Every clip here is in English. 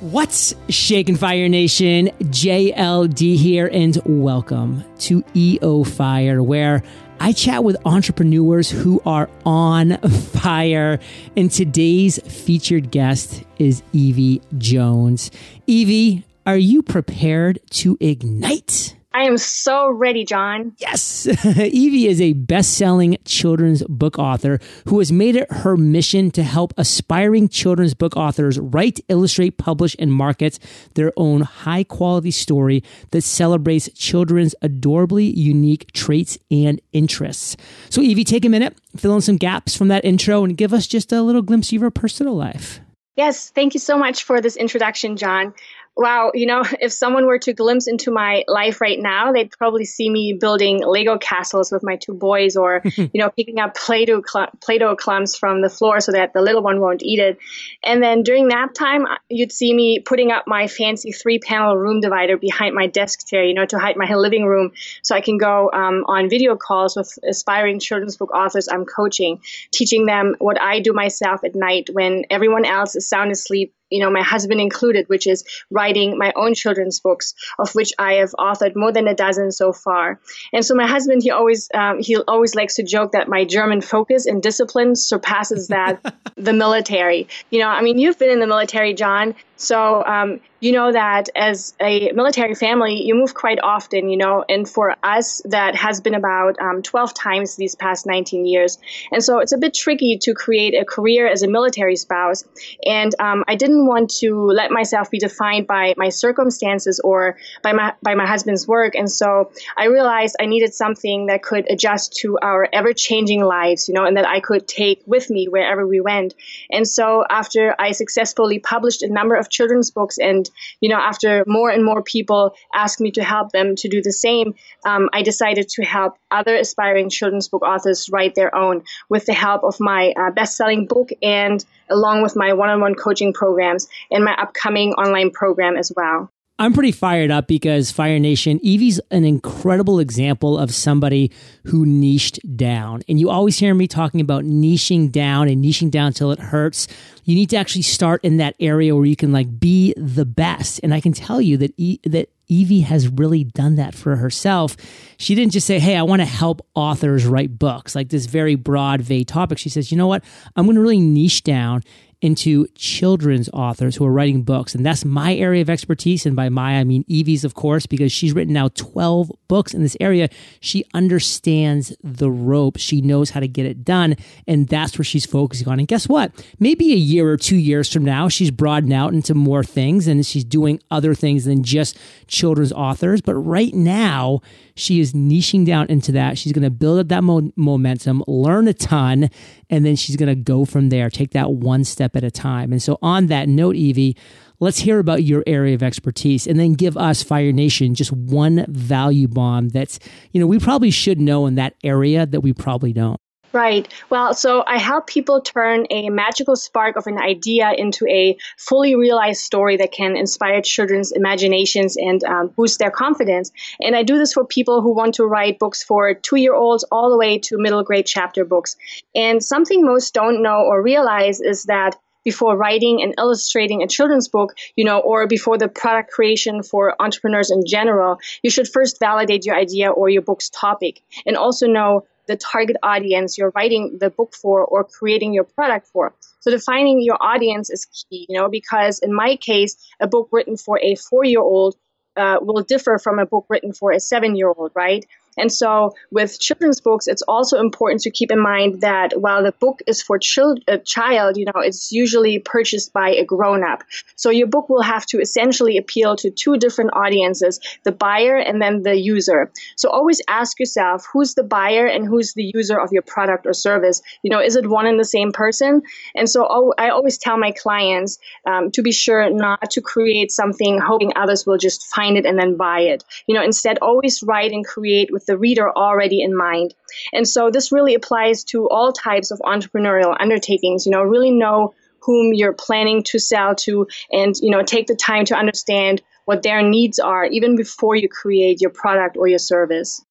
What's shaking Fire Nation? JLD here, and welcome to EO Fire, where I chat with entrepreneurs who are on fire. And today's featured guest is Eevi Jones. Eevi, are you prepared to ignite? I am so ready, John. Yes. Eevi is a best selling children's book author who has made it her mission to help aspiring children's book authors write, illustrate, publish, and market their own high quality story that celebrates children's adorably unique traits and interests. So, Eevi, take a minute, fill in some gaps from that intro, and give us just a little glimpse of your personal life. Yes, thank you so much for this introduction, John wow, you know, if someone were to glimpse into my life right now, they'd probably see me building Lego castles with my two boys or, you know, picking up Play-Doh, cl- Play-Doh clumps from the floor so that the little one won't eat it. And then during nap time, you'd see me putting up my fancy three-panel room divider behind my desk chair, you know, to hide my living room so I can go um, on video calls with aspiring children's book authors I'm coaching, teaching them what I do myself at night when everyone else is sound asleep you know, my husband included, which is writing my own children's books, of which I have authored more than a dozen so far. And so my husband, he always um, he always likes to joke that my German focus and discipline surpasses that the military. You know, I mean, you've been in the military, John, so um, you know that as a military family, you move quite often, you know, and for us, that has been about um, 12 times these past 19 years. And so it's a bit tricky to create a career as a military spouse. And um, I didn't want to let myself be defined by my circumstances or by my, by my husband's work. And so I realized I needed something that could adjust to our ever changing lives, you know, and that I could take with me wherever we went. And so after I successfully published a number of of children's books. And, you know, after more and more people asked me to help them to do the same, um, I decided to help other aspiring children's book authors write their own with the help of my uh, best selling book and along with my one on one coaching programs and my upcoming online program as well. I'm pretty fired up because Fire Nation, Eevi's an incredible example of somebody who niched down. And you always hear me talking about niching down and niching down till it hurts. You need to actually start in that area where you can like be the best. And I can tell you that e- that Eevi has really done that for herself. She didn't just say, Hey, I want to help authors write books, like this very broad, vague topic. She says, You know what? I'm going to really niche down into children's authors who are writing books. And that's my area of expertise. And by my, I mean Eevi's, of course, because she's written now 12 books in this area. She understands the rope, She knows how to get it done. And that's where she's focusing on. And guess what? Maybe a year or two years from now, she's broadened out into more things and she's doing other things than just children's authors. But right now, she is niching down into that. She's going to build up that mo- momentum, learn a ton, and then she's going to go from there, take that one step at a time. And so, on that note, Eevi, let's hear about your area of expertise and then give us, Fire Nation, just one value bomb that's, you know, we probably should know in that area that we probably don't. Right. Well, so I help people turn a magical spark of an idea into a fully realized story that can inspire children's imaginations and um, boost their confidence. And I do this for people who want to write books for two year olds all the way to middle grade chapter books. And something most don't know or realize is that before writing and illustrating a children's book, you know, or before the product creation for entrepreneurs in general, you should first validate your idea or your book's topic and also know the target audience you're writing the book for or creating your product for. So defining your audience is key, you know, because in my case, a book written for a four year old uh, will differ from a book written for a seven year old, right? And so with children's books, it's also important to keep in mind that while the book is for child, a child, you know, it's usually purchased by a grown up. So your book will have to essentially appeal to two different audiences, the buyer and then the user. So always ask yourself, who's the buyer and who's the user of your product or service? You know, is it one and the same person? And so I always tell my clients um, to be sure not to create something hoping others will just find it and then buy it. You know, instead always write and create with the reader already in mind. And so this really applies to all types of entrepreneurial undertakings. You know, really know whom you're planning to sell to and, you know, take the time to understand what their needs are even before you create your product or your service.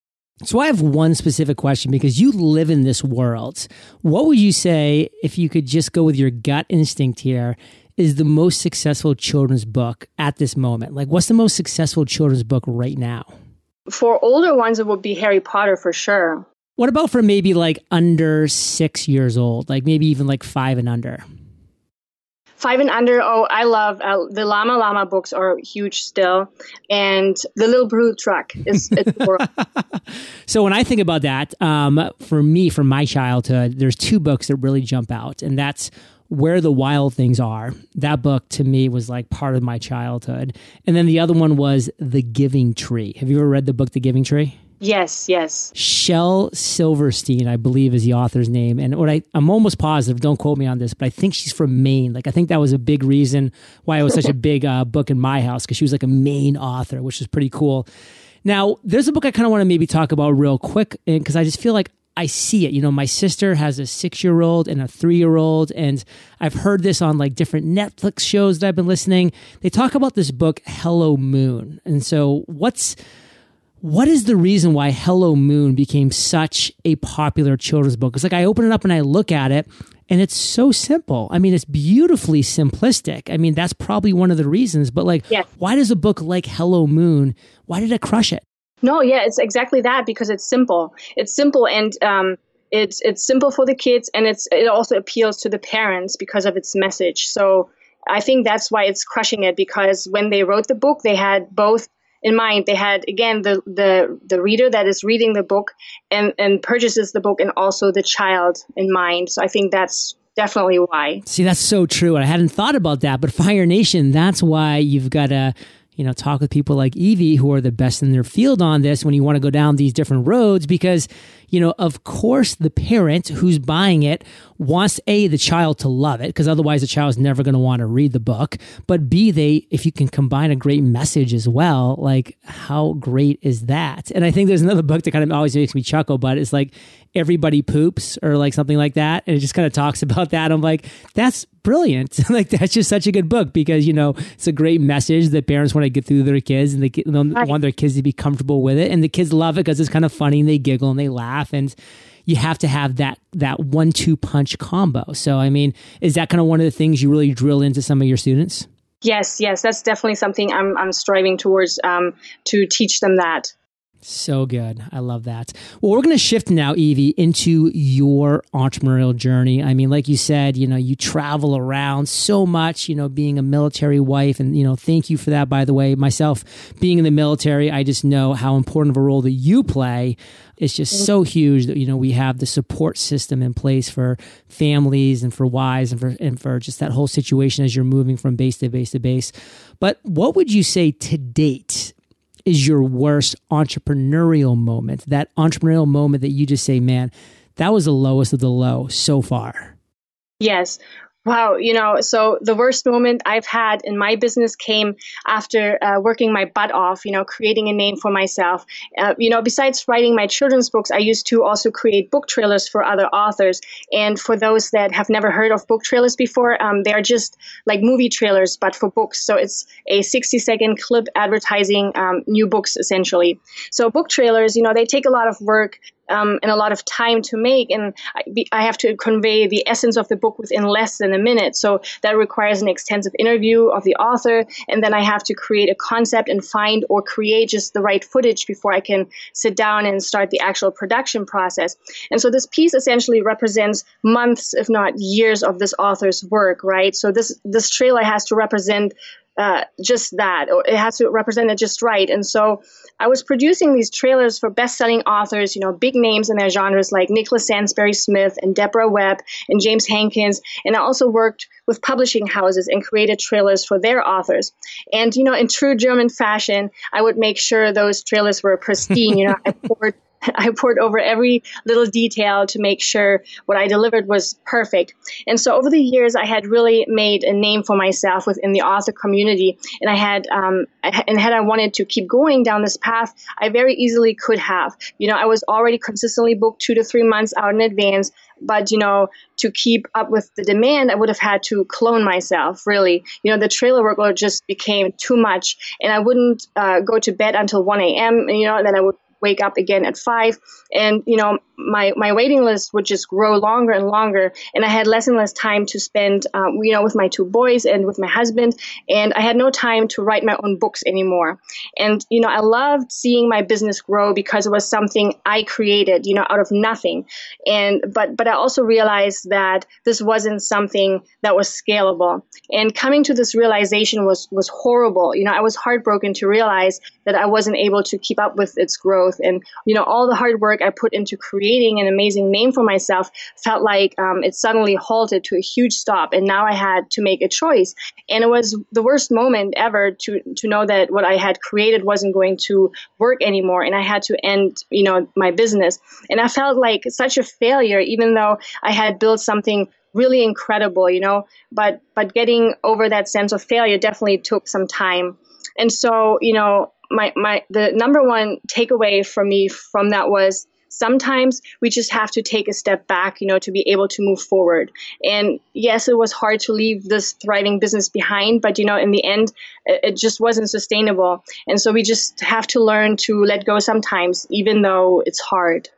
So I have one specific question because you live in this world. What would you say if you could just go with your gut instinct here is the most successful children's book at this moment? Like, what's the most successful children's book right now? For older ones, it would be Harry Potter for sure. What about for maybe like under six years old, like maybe even like five and under? Five and under, oh, I love uh, the Llama Llama books are huge still, and the Little Blue Truck is. so when I think about that, um, for me, from my childhood, there's two books that really jump out, and that's where the Wild Things Are. That book to me was like part of my childhood. And then the other one was The Giving Tree. Have you ever read the book The Giving Tree? Yes, yes. Shel Silverstein, I believe, is the author's name. And what I, I'm almost positive, don't quote me on this, but I think she's from Maine. Like, I think that was a big reason why it was such a big uh, book in my house, because she was like a Maine author, which is pretty cool. Now, there's a book I kind of want to maybe talk about real quick, because I just feel like I see it. You know, my sister has a six year old and a three year old, and I've heard this on like different Netflix shows that I've been listening. They talk about this book, Hello Moon. And so, what's what is the reason why Hello Moon became such a popular children's book? It's like I open it up and I look at it, and it's so simple. I mean, it's beautifully simplistic. I mean, that's probably one of the reasons. But like, yes. why does a book like Hello Moon? Why did it crush it? No, yeah, it's exactly that because it's simple. It's simple and um, it's it's simple for the kids and it's it also appeals to the parents because of its message. So I think that's why it's crushing it because when they wrote the book, they had both in mind. They had again the the the reader that is reading the book and and purchases the book and also the child in mind. So I think that's definitely why. See, that's so true. I hadn't thought about that, but Fire Nation, that's why you've got to you know, talk with people like Eevi who are the best in their field on this when you want to go down these different roads because, you know, of course the parent who's buying it wants A, the child to love it because otherwise the child's never going to want to read the book. But B, they, if you can combine a great message as well, like how great is that? And I think there's another book that kind of always makes me chuckle, but it's like everybody poops or like something like that. And it just kind of talks about that. I'm like, that's brilliant. like that's just such a good book because, you know, it's a great message that parents want to get through their kids and they want their kids to be comfortable with it. And the kids love it because it's kind of funny and they giggle and they laugh. And you have to have that, that one, two punch combo. So, I mean, is that kind of one of the things you really drill into some of your students? Yes, yes, that's definitely something I'm, I'm striving towards um, to teach them that. So good. I love that. Well, we're going to shift now, Eevi, into your entrepreneurial journey. I mean, like you said, you know, you travel around so much, you know, being a military wife. And, you know, thank you for that, by the way. Myself being in the military, I just know how important of a role that you play. It's just mm-hmm. so huge that, you know, we have the support system in place for families and for wives and for, and for just that whole situation as you're moving from base to base to base. But what would you say to date is your worst entrepreneurial moment? That entrepreneurial moment that you just say, man, that was the lowest of the low so far. Yes. Wow, you know, so the worst moment I've had in my business came after uh, working my butt off, you know, creating a name for myself. Uh, you know, besides writing my children's books, I used to also create book trailers for other authors. And for those that have never heard of book trailers before, um, they are just like movie trailers, but for books. So it's a 60 second clip advertising um, new books essentially. So book trailers, you know, they take a lot of work um, and a lot of time to make. And I, I, have to convey the essence of the book within less than a minute. So that requires an extensive interview of the author. And then I have to create a concept and find or create just the right footage before I can sit down and start the actual production process. And so this piece essentially represents months, if not years, of this author's work, right? So this, this trailer has to represent uh, just that, or it has to represent it just right. And so I was producing these trailers for best-selling authors, you know, big names in their genres like Nicholas Sansbury Smith and Debra Webb and James Hankins. And I also worked with publishing houses and created trailers for their authors. And, you know, in true German fashion, I would make sure those trailers were pristine. You know, I poured I poured over every little detail to make sure what I delivered was perfect. And so over the years, I had really made a name for myself within the author community. And I had, um, and had I wanted to keep going down this path, I very easily could have. You know, I was already consistently booked two to three months out in advance. But, you know, to keep up with the demand, I would have had to clone myself, really. You know, the trailer workload just became too much. And I wouldn't uh, go to bed until 1 a.m., you know, and then I would wake up again at five. And, you know, my, my waiting list would just grow longer and longer. And I had less and less time to spend, um, you know, with my two boys and with my husband. And I had no time to write my own books anymore. And, you know, I loved seeing my business grow because it was something I created, you know, out of nothing. And, but, but I also realized that this wasn't something that was scalable. And coming to this realization was, was horrible. You know, I was heartbroken to realize that I wasn't able to keep up with its growth. And, you know, all the hard work I put into creating an amazing name for myself felt like um, it suddenly halted to a huge stop. And now I had to make a choice. And it was the worst moment ever to, to know that what I had created wasn't going to work anymore. And I had to end, you know, my business. And I felt like such a failure, even though I had built something really incredible, you know, but, but getting over that sense of failure definitely took some time. And so, you know, my my the number one takeaway for me from that was sometimes we just have to take a step back you know to be able to move forward. And yes it was hard to leave this thriving business behind but you know in the end it just wasn't sustainable. And so we just have to learn to let go sometimes even though it's hard.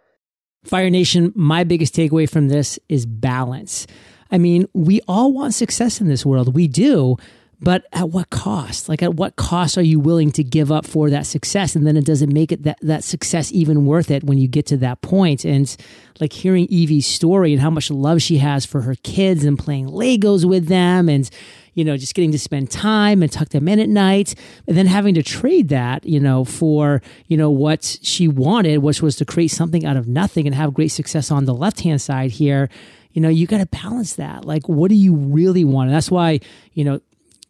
Fire nation my biggest takeaway from this is balance. I mean we all want success in this world. We do but at what cost? Like, at what cost are you willing to give up for that success? And then it doesn't make it that, that success even worth it when you get to that point. And like hearing Eevi's story and how much love she has for her kids and playing Legos with them and, you know, just getting to spend time and tuck them in at night and then having to trade that, you know, for, you know, what she wanted, which was to create something out of nothing and have great success on the left hand side here you know, you got to balance that. Like, what do you really want? And that's why, you know,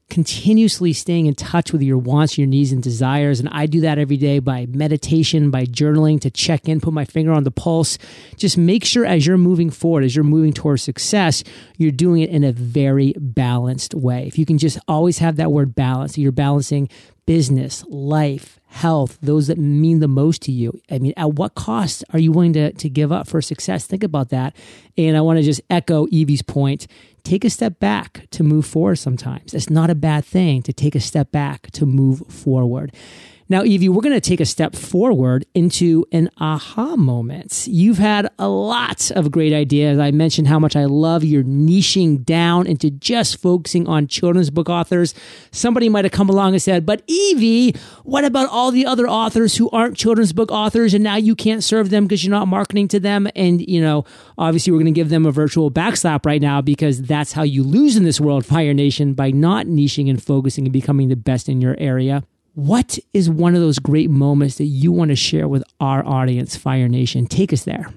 continuously staying in touch with your wants, your needs, and desires. And I do that every day by meditation, by journaling to check in, put my finger on the pulse. Just make sure as you're moving forward, as you're moving towards success, you're doing it in a very balanced way. If you can just always have that word balance, you're balancing business, life, health, those that mean the most to you. I mean, at what cost are you willing to, to give up for success? Think about that. And I want to just echo Eevi's point take a step back to move forward sometimes. It's not a bad thing to take a step back to move forward. Now, Eevi, we're going to take a step forward into an aha moment. You've had a lot of great ideas. I mentioned how much I love your niching down into just focusing on children's book authors. Somebody might have come along and said, but Eevi, what about all the other authors who aren't children's book authors and now you can't serve them because you're not marketing to them? And, you know, obviously we're going to give them a virtual backslap right now because that's how you lose in this world, Fire Nation, by not niching and focusing and becoming the best in your area. What is one of those great moments that you want to share with our audience, Fire Nation? Take us there.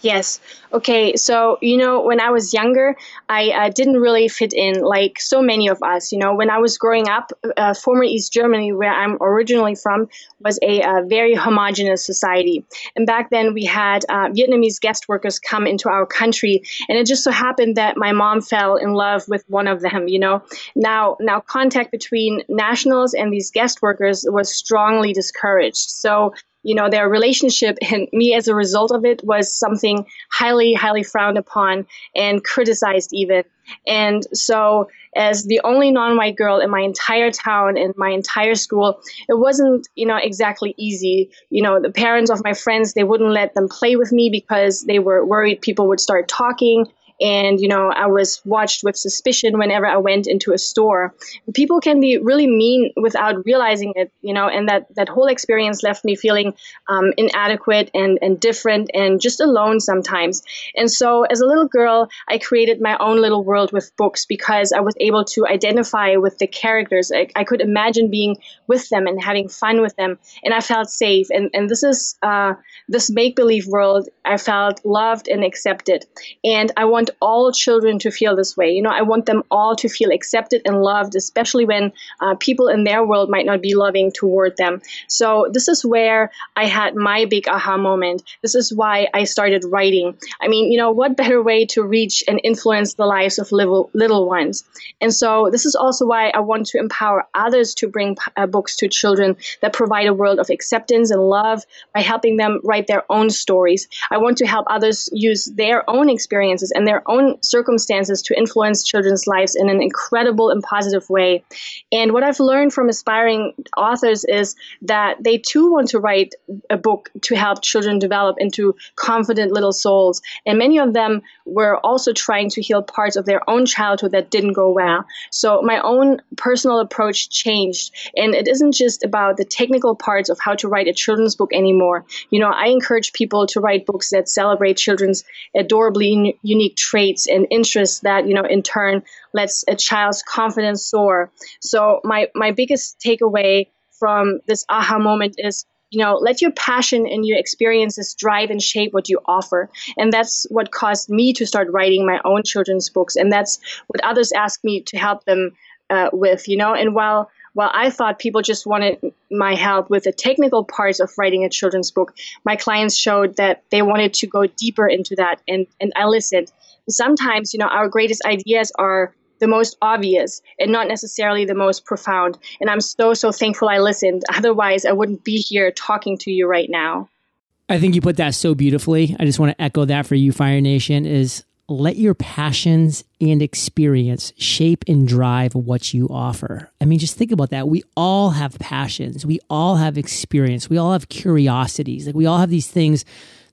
Yes. Okay. So, you know, when I was younger, I uh, didn't really fit in like so many of us. You know, when I was growing up, uh, former East Germany, where I'm originally from, was a, uh, very homogenous society. And back then, we had uh, Vietnamese guest workers come into our country. And it just so happened that my mom fell in love with one of them, you know. Now, now contact between nationals and these guest workers was strongly discouraged. So, you know their relationship and me as a result of it was something highly highly frowned upon and criticized even. And so as the only non-white girl in my entire town and my entire school it wasn't you know exactly easy. You know the parents of my friends they wouldn't let them play with me because they were worried people would start talking and you know i was watched with suspicion whenever i went into a store. People can be really mean without realizing it you know and that that whole experience left me feeling um, inadequate and and different and just alone sometimes. And so as a little girl i created my own little world with books because i was able to identify with the characters. I, I could imagine being with them and having fun with them. And i felt safe. And and this is uh, this make-believe world i felt loved and accepted. And i want want all children to feel this way. You know, I want them all to feel accepted and loved, especially when uh, people in their world might not be loving toward them. So this is where I had my big aha moment. This is why I started writing. I mean, you know, what better way to reach and influence the lives of little little ones? And so this is also why I want to empower others to bring uh, books to children that provide a world of acceptance and love by helping them write their own stories. I want to help others use their own experiences and their their own circumstances to influence children's lives in an incredible and positive way. And what I've learned from aspiring authors is that they too want to write a book to help children develop into confident little souls. And many of them were also trying to heal parts of their own childhood that didn't go well. So my own personal approach changed. And it isn't just about the technical parts of how to write a children's book anymore. You know, I encourage people to write books that celebrate children's adorably unique traits and interests that, you know, in turn lets a child's confidence soar. So my, my biggest takeaway from this aha moment is you know let your passion and your experiences drive and shape what you offer and that's what caused me to start writing my own children's books and that's what others ask me to help them uh, with you know and while while I thought people just wanted my help with the technical parts of writing a children's book, my clients showed that they wanted to go deeper into that, and, and I listened. Sometimes, you know, our greatest ideas are the most obvious and not necessarily the most profound. And I'm so, so thankful I listened. Otherwise, I wouldn't be here talking to you right now. I think you put that so beautifully. I just want to echo that for you, Fire Nation, is let your passions and experience shape and drive what you offer. I mean, just think about that. We all have passions, we all have experience, we all have curiosities. Like, we all have these things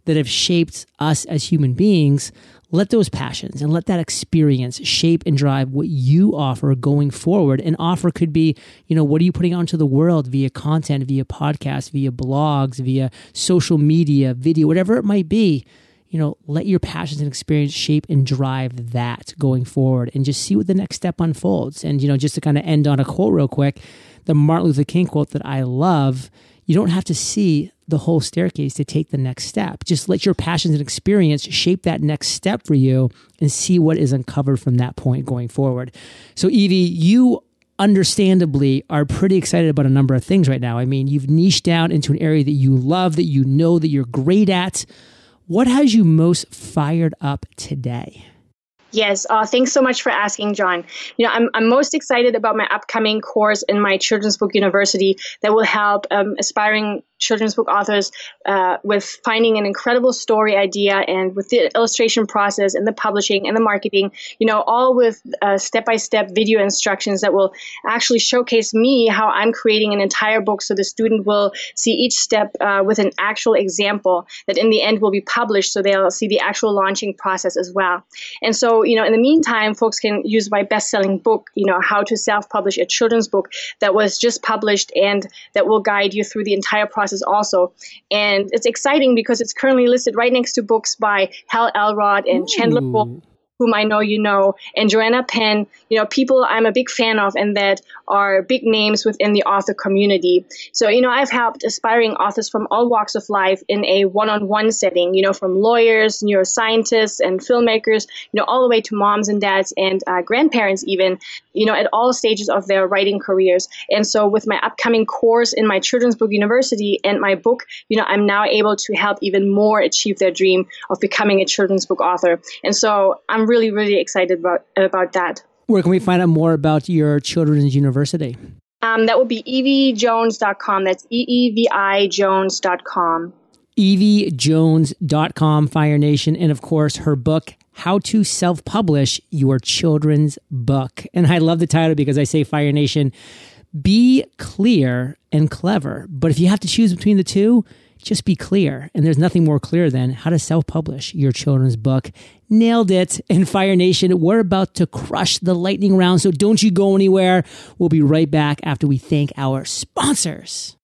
that have shaped us as human beings. Let those passions and let that experience shape and drive what you offer going forward. And offer could be, you know, what are you putting out into the world via content, via podcasts, via blogs, via social media, video, whatever it might be you know, let your passions and experience shape and drive that going forward and just see what the next step unfolds. And, you know, just to kind of end on a quote real quick, the Martin Luther King quote that I love you don't have to see the whole staircase to take the next step. Just let your passions and experience shape that next step for you and see what is uncovered from that point going forward. So, Eevi, you understandably are pretty excited about a number of things right now. I mean, you've niched down into an area that you love, that you know that you're great at. What has you most fired up today? Yes, uh, thanks so much for asking, John. You know, I'm, I'm most excited about my upcoming course in my Children's Book University that will help um, aspiring children's book authors uh, with finding an incredible story idea and with the illustration process and the publishing and the marketing, you know, all with step by step video instructions that will actually showcase me how I'm creating an entire book so the student will see each step uh, with an actual example that in the end will be published so they'll see the actual launching process as well. And so, you know, in the meantime, folks can use my best selling book, you know, How to Self Publish a Children's Book that was just published and that will guide you through the entire process process also. And it's exciting because it's currently listed right next to books by Hal Elrod and Ooh. Chandler whom I know you know, and Joanna Penn, you know, people I'm a big fan of and that are big names within the author community. So, you know, I've helped aspiring authors from all walks of life in a one on one setting, you know, from lawyers, neuroscientists, and filmmakers, you know, all the way to moms and dads and uh, grandparents, even, you know, at all stages of their writing careers. And so, with my upcoming course in my Children's Book University and my book, you know, I'm now able to help even more achieve their dream of becoming a children's book author. And so, I'm really, really excited about about that. Where can we find out more about your children's university? Um, that would be eevijones.com. That's E E V I Jones.com. eevijones.com, Fire Nation. And of course, her book, How to Self Publish Your Children's Book. And I love the title because I say, Fire Nation, be clear and clever. But if you have to choose between the two, just be clear. And there's nothing more clear than how to self publish your children's book. Nailed it. And Fire Nation, we're about to crush the lightning round. So don't you go anywhere. We'll be right back after we thank our sponsors.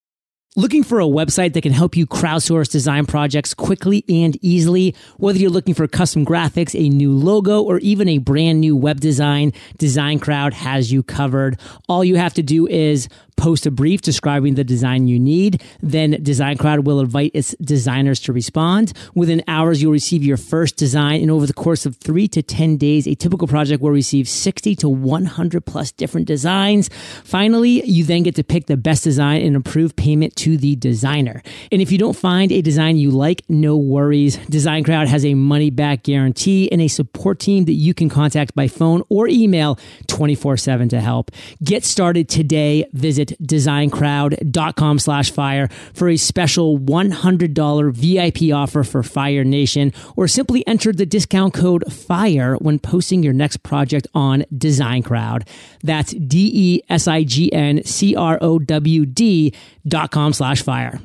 Looking for a website that can help you crowdsource design projects quickly and easily? Whether you're looking for custom graphics, a new logo, or even a brand new web design, Design Crowd has you covered. All you have to do is post a brief describing the design you need. Then Design Crowd will invite its designers to respond. Within hours, you'll receive your first design. And over the course of three to 10 days, a typical project will receive 60 to 100 plus different designs. Finally, you then get to pick the best design and approve payment to the designer. And if you don't find a design you like, no worries. Design Crowd has a money back guarantee and a support team that you can contact by phone or email 24 7 to help. Get started today. Visit visit designcrowd.com slash fire for a special $100 VIP offer for Fire Nation or simply enter the discount code FIRE when posting your next project on Design Crowd. That's D-E-S-I-G-N-C-R-O-W-D dot com slash fire.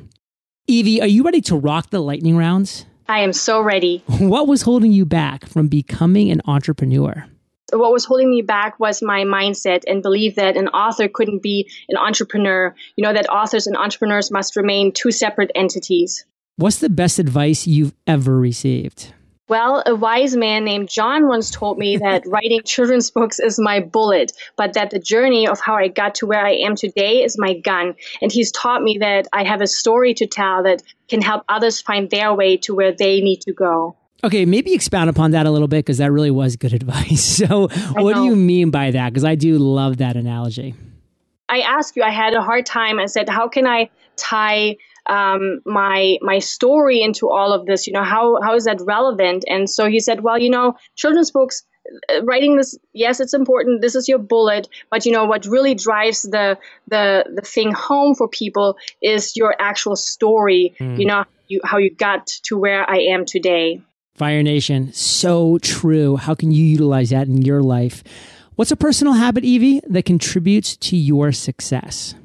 Eevi, are you ready to rock the lightning rounds? I am so ready. What was holding you back from becoming an entrepreneur? What was holding me back was my mindset and belief that an author couldn't be an entrepreneur. You know, that authors and entrepreneurs must remain two separate entities. What's the best advice you've ever received? Well, a wise man named John once told me that writing children's books is my bullet, but that the journey of how I got to where I am today is my gun. And he's taught me that I have a story to tell that can help others find their way to where they need to go. Okay, maybe expound upon that a little bit because that really was good advice. So, what do you mean by that? Because I do love that analogy. I asked you, I had a hard time. I said, how can I tie um, my my story into all of this? You know, how how is that relevant? And so he said, well, you know, children's books uh, writing this yes it's important this is your bullet but you know what really drives the the the thing home for people is your actual story mm. you know you, how you got to where i am today fire nation so true how can you utilize that in your life what's a personal habit Eevi that contributes to your success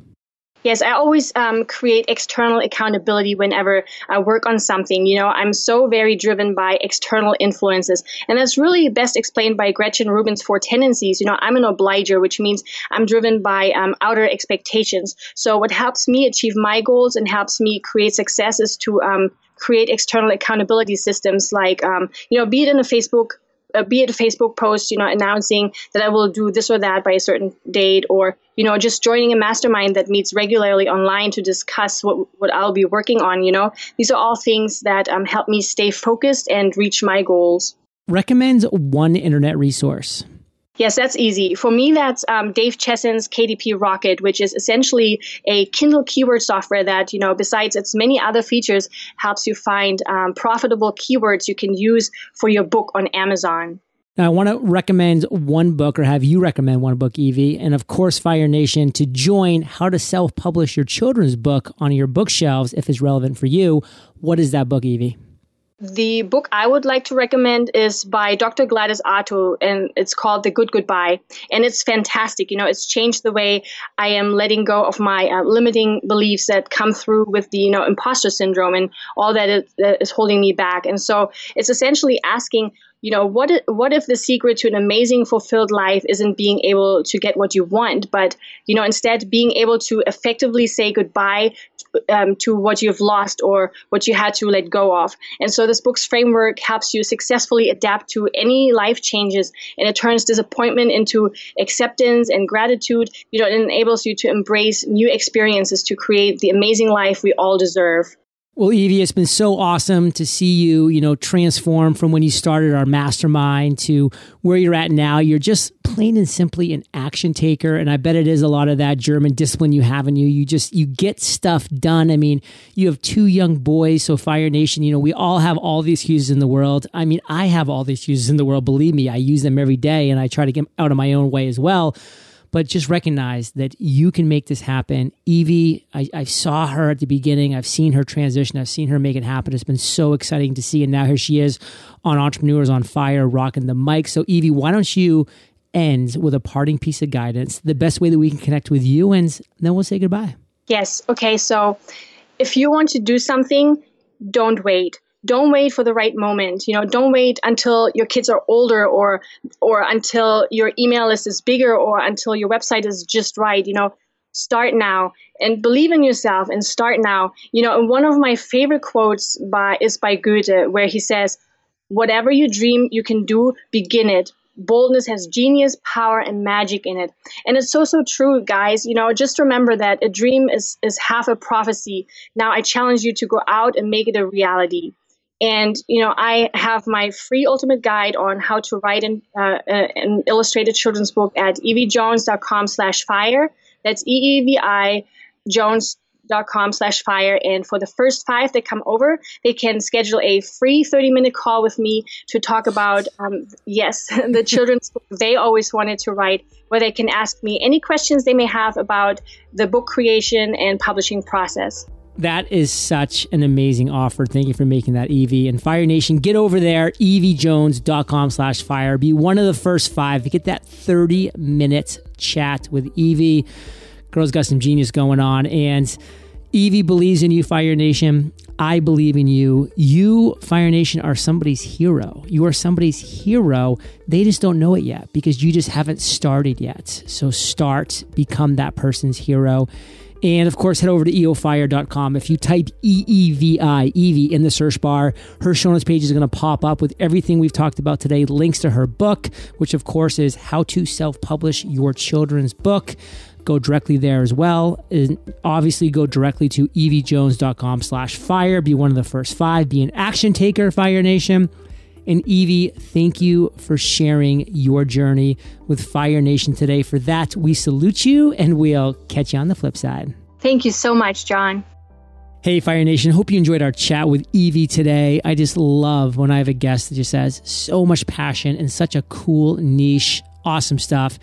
Yes, I always um, create external accountability whenever I work on something. You know, I'm so very driven by external influences. And that's really best explained by Gretchen Rubin's four tendencies. You know, I'm an obliger, which means I'm driven by um, outer expectations. So, what helps me achieve my goals and helps me create success is to um, create external accountability systems like, um, you know, be it in a Facebook uh, be it a Facebook post, you know, announcing that I will do this or that by a certain date, or you know, just joining a mastermind that meets regularly online to discuss what what I'll be working on. You know, these are all things that um, help me stay focused and reach my goals. Recommends one internet resource. Yes, that's easy. For me, that's um, Dave Chesson's KDP Rocket, which is essentially a Kindle keyword software that, you know, besides its many other features, helps you find um, profitable keywords you can use for your book on Amazon. Now, I want to recommend one book or have you recommend one book, Eevi, and of course, Fire Nation to join how to self publish your children's book on your bookshelves if it's relevant for you. What is that book, Eevi? The book I would like to recommend is by Dr. Gladys Atto, and it's called The Good Goodbye. And it's fantastic. You know, it's changed the way I am letting go of my uh, limiting beliefs that come through with the, you know, imposter syndrome and all that is, that is holding me back. And so it's essentially asking, you know what what if the secret to an amazing fulfilled life isn't being able to get what you want but you know instead being able to effectively say goodbye um, to what you've lost or what you had to let go of. And so this book's framework helps you successfully adapt to any life changes and it turns disappointment into acceptance and gratitude. You know it enables you to embrace new experiences to create the amazing life we all deserve well, Eevi, it's been so awesome to see you, you know, transform from when you started our mastermind to where you're at now. You're just plain and simply an action taker. And I bet it is a lot of that German discipline you have in you. You just, you get stuff done. I mean, you have two young boys. So Fire Nation, you know, we all have all the excuses in the world. I mean, I have all the excuses in the world. Believe me, I use them every day and I try to get out of my own way as well but just recognize that you can make this happen. Eevi, I, I, saw her at the beginning. I've seen her transition. I've seen her make it happen. It's been so exciting to see. And now here she is on Entrepreneurs on Fire, rocking the mic. So, Eevi, why don't you end with a parting piece of guidance, the best way that we can connect with you, and then we'll say goodbye. Yes. Okay. So, if you want to do something, don't wait don't wait for the right moment you know don't wait until your kids are older or or until your email list is bigger or until your website is just right you know. Start now and believe in yourself and start now. You know and one of my favorite quotes by is by goethe where he says whatever you dream you can do. Begin it. Boldness has genius power and magic in it. And it's so so true guys. You know just remember that a dream is is half a prophecy. Now i challenge you to go out and make it a reality and you know, I have my free ultimate guide on how to write an, uh, an illustrated children's book at eevijones.com/fire. That's e e v i jones com slash fire and for the first five that come over they can schedule a free 30 minute call with me to talk about um, yes the children's book they always wanted to write where they can ask me any questions they may have about the book creation and publishing process that is such an amazing offer. Thank you for making that, Eevi. And Fire Nation, get over there, eevijones.com slash fire. Be one of the first five to get that 30 minute chat with Eevi. Girl's got some genius going on. And Eevi believes in you, Fire Nation. I believe in you. You, Fire Nation, are somebody's hero. You are somebody's hero. They just don't know it yet because you just haven't started yet. So start, become that person's hero. And of course, head over to eofire.com. If you type EEVI, Evie, in the search bar, her show notes page is going to pop up with everything we've talked about today, links to her book, which of course is How to Self Publish Your Children's Book. Go directly there as well. And obviously, go directly to eevijones.com slash fire. Be one of the first five. Be an action taker, Fire Nation. And Eevi, thank you for sharing your journey with Fire Nation today. For that, we salute you and we'll catch you on the flip side. Thank you so much, John. Hey, Fire Nation. Hope you enjoyed our chat with Eevi today. I just love when I have a guest that just has so much passion and such a cool niche, awesome stuff.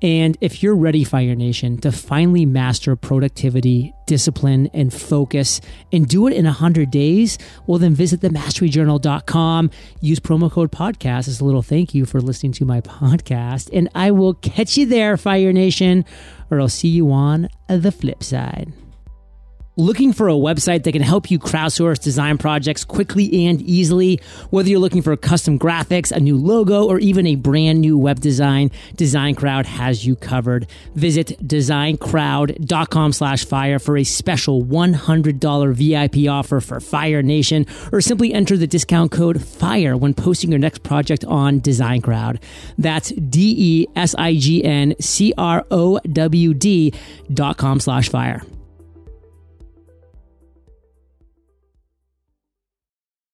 And if you're ready, Fire Nation, to finally master productivity, discipline, and focus and do it in 100 days, well, then visit themasteryjournal.com. Use promo code podcast as a little thank you for listening to my podcast. And I will catch you there, Fire Nation, or I'll see you on the flip side. Looking for a website that can help you crowdsource design projects quickly and easily? Whether you're looking for custom graphics, a new logo, or even a brand new web design, Design Crowd has you covered. Visit designcrowd.com slash fire for a special $100 VIP offer for Fire Nation, or simply enter the discount code FIRE when posting your next project on Design Crowd. That's D E S I G N C R O W D dot com slash fire.